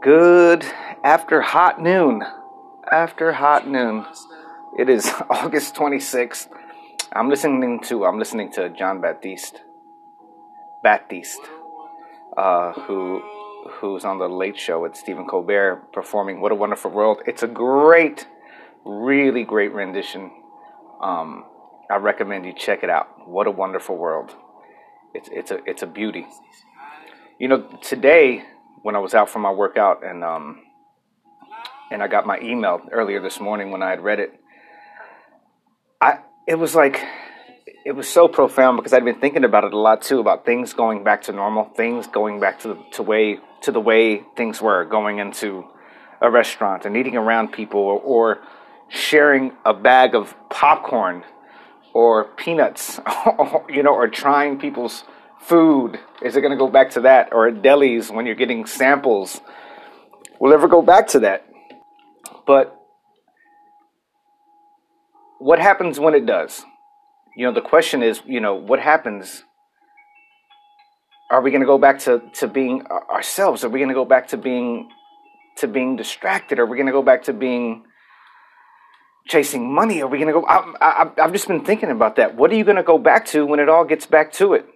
Good after hot noon. After hot noon. It is August 26th. I'm listening to I'm listening to Jon Batiste. Batiste. Uh, who who's on the late show with Stephen Colbert performing What a Wonderful World. It's a great, really great rendition. Um, I recommend you check it out. What a wonderful world. It's it's a it's a beauty. You know, today when I was out for my workout and um, and I got my email earlier this morning when I had read it. I it was like it was so profound because I'd been thinking about it a lot too about things going back to normal, things going back to the to way to the way things were going into a restaurant and eating around people or, or sharing a bag of popcorn or peanuts, you know, or trying people's food? Is it going to go back to that? Or at delis when you're getting samples? We'll ever go back to that. But what happens when it does? You know, the question is, you know, what happens? Are we going to go back to, to being ourselves? Are we going to go back to being to being distracted? Are we going to go back to being chasing money? Are we going to go? I, I, I've just been thinking about that. What are you going to go back to when it all gets back to it?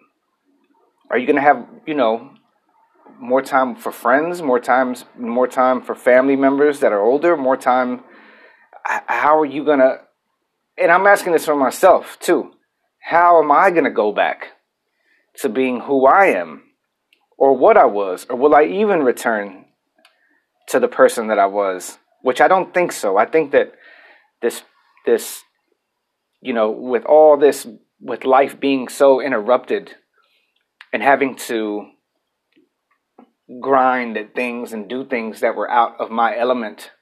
Are you going to have, you know, more time for friends, more times, more time for family members that are older, more time? How are you going to? And I'm asking this for myself too. How am I going to go back to being who I am or what I was? Or will I even return to the person that I was? Which I don't think so. I think that this, this, you know, with all this, with life being so interrupted and having to grind at things and do things that were out of my element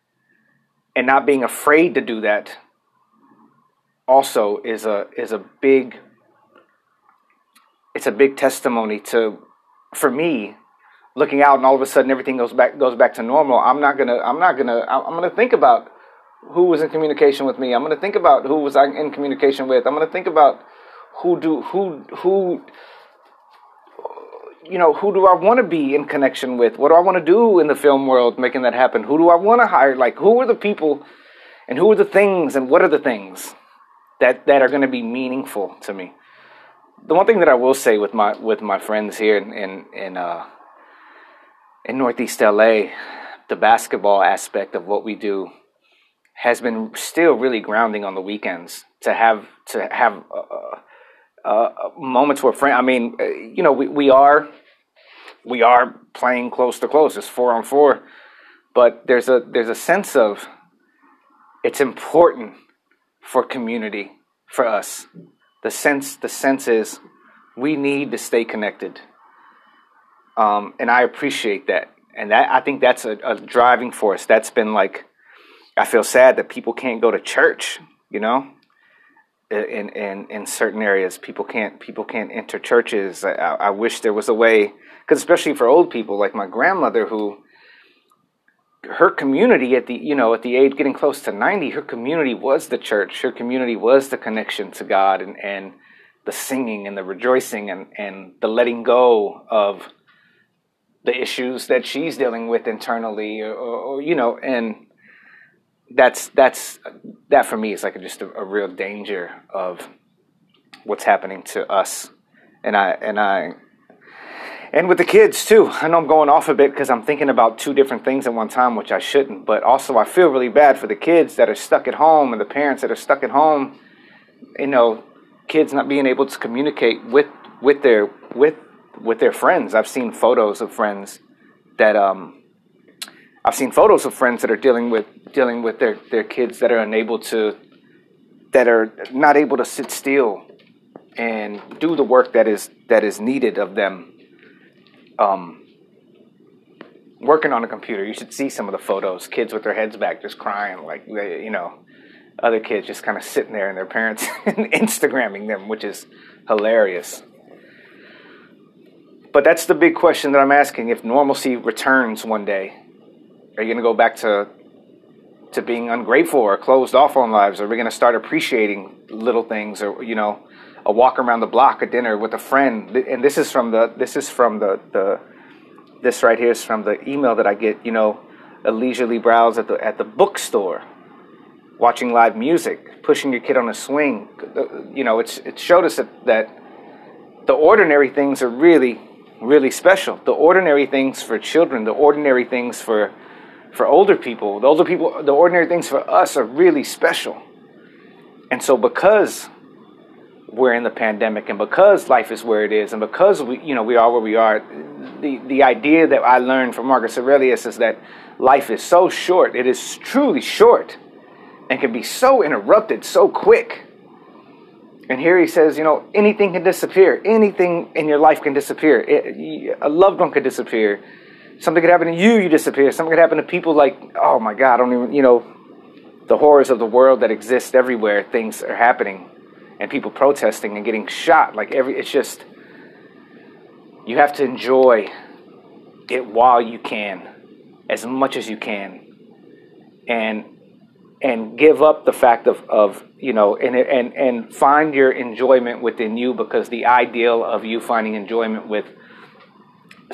and not being afraid to do that also is a is a big it's a big testimony to for me looking out and all of a sudden everything goes back goes back to normal. I'm not gonna i'm not gonna i'm gonna think about who was in communication with me. I'm gonna think about who was i in communication with. I'm gonna think about who do who who you know, who do I want to be in connection with? What do I want to do in the film world making that happen? Who do I want to hire? Like, who are the people and who are the things and what are the things that, that are going to be meaningful to me? The one thing that I will say with my with my friends here in in in, uh, in Northeast LA, the basketball aspect of what we do has been still really grounding on the weekends. To have to have uh, uh, moments where friend. I mean, uh, you know, we, we are we are playing close to close. It's four on four, but there's a there's a sense of it's important for community for us. The sense the sense is we need to stay connected, um, and I appreciate that. And that I think that's a, a driving force. That's been like I feel sad that people can't go to church. You know, in in in certain areas. People can't people can't enter churches. I, I wish there was a way because especially for old people like my grandmother who her community at the you know at the age getting close to 90 her community was the church. Her community was the connection to god and and the singing and the rejoicing and and the letting go of the issues that she's dealing with internally or, or, or you know and that's that's that for me is like just a, a, real danger of what's happening to us. And i and i and with the kids too. I know i'm going off a bit because i'm thinking about two different things at one time which i shouldn't. But also i feel really bad for the kids that are stuck at home and the parents that are stuck at home you know kids not being able to communicate with with their with with their friends. I've seen photos of friends that um I've seen photos of friends that are dealing with dealing with their, their kids that are unable to that are not able to sit still and do the work that is that is needed of them. Um, working on a computer, you should see some of the photos. Kids with their heads back, just crying, like you know, other kids just kind of sitting there and their parents Instagramming them, which is hilarious. But that's the big question that I'm asking: if normalcy returns one day, are you going to go back to to being ungrateful or closed off on lives? Are we going to start appreciating little things, or you know, a walk around the block, a dinner with a friend? And this is from the this is from the the this right here is from the email that I get. You know, a leisurely browse at the at the bookstore, watching live music, pushing your kid on a swing. Uh, you know, it's it showed us that, that the ordinary things are really really special. The ordinary things for children, the ordinary things for for older people, the older people, the ordinary things for us are really special. And so because we're in the pandemic and because life is where it is and because we you know we are where we are the the idea that I learned from Marcus Aurelius is that life is so short it is truly short and can be so interrupted so quick. And here he says you know anything can disappear. Anything in your life can disappear. It, a loved one could disappear something could happen to you you disappear something could happen to people like oh my god I don't even you know the horrors of the world that exist everywhere things are happening and people protesting and getting shot. Like every, it's just you have to enjoy it while you can, as much as you can, and and give up the fact of, of you know and and and find your enjoyment within you because the ideal of you finding enjoyment with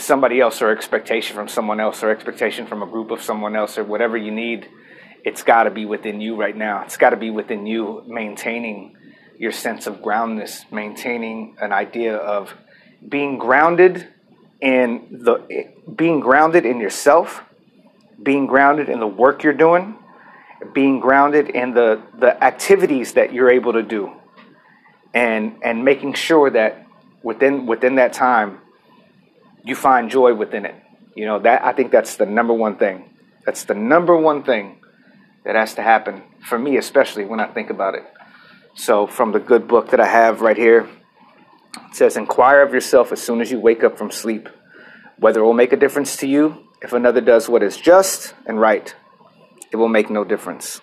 somebody else or expectation from someone else or expectation from a group of someone else or whatever you need it's got to be within you right now. It's got to be within you maintaining your sense of groundness, maintaining an idea of being grounded in the being grounded in yourself, being grounded in the work you're doing, being grounded in the the activities that you're able to do, and and making sure that within within that time you find joy within it. You know that I think that's the number one thing. That's the number one thing that has to happen for me, especially when I think about it. So, from the good book that I have right here, it says, Inquire of yourself as soon as you wake up from sleep, whether it will make a difference to you. If another does what is just and right, it will make no difference.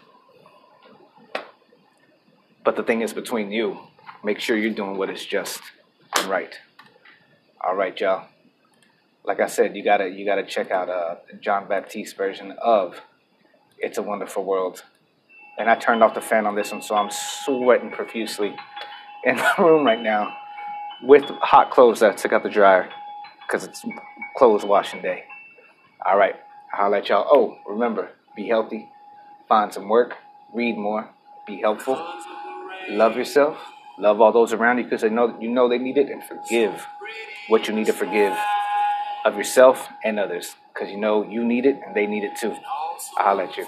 But the thing is between you. Make sure you're doing what is just and right. All right, y'all. Like I said, you gotta you gotta check out uh, Jon Batiste version of "It's a Wonderful World." and I turned off the fan on this one, so I'm sweating profusely in the room right now with hot clothes that I took out the dryer because it's clothes washing day. All right, I'll let y'all. Oh, remember, be healthy, find some work, read more, be helpful, love yourself, love all those around you because they know you know they need it, and forgive what you need to forgive of yourself and others because you know you need it and they need it too. I'll let you.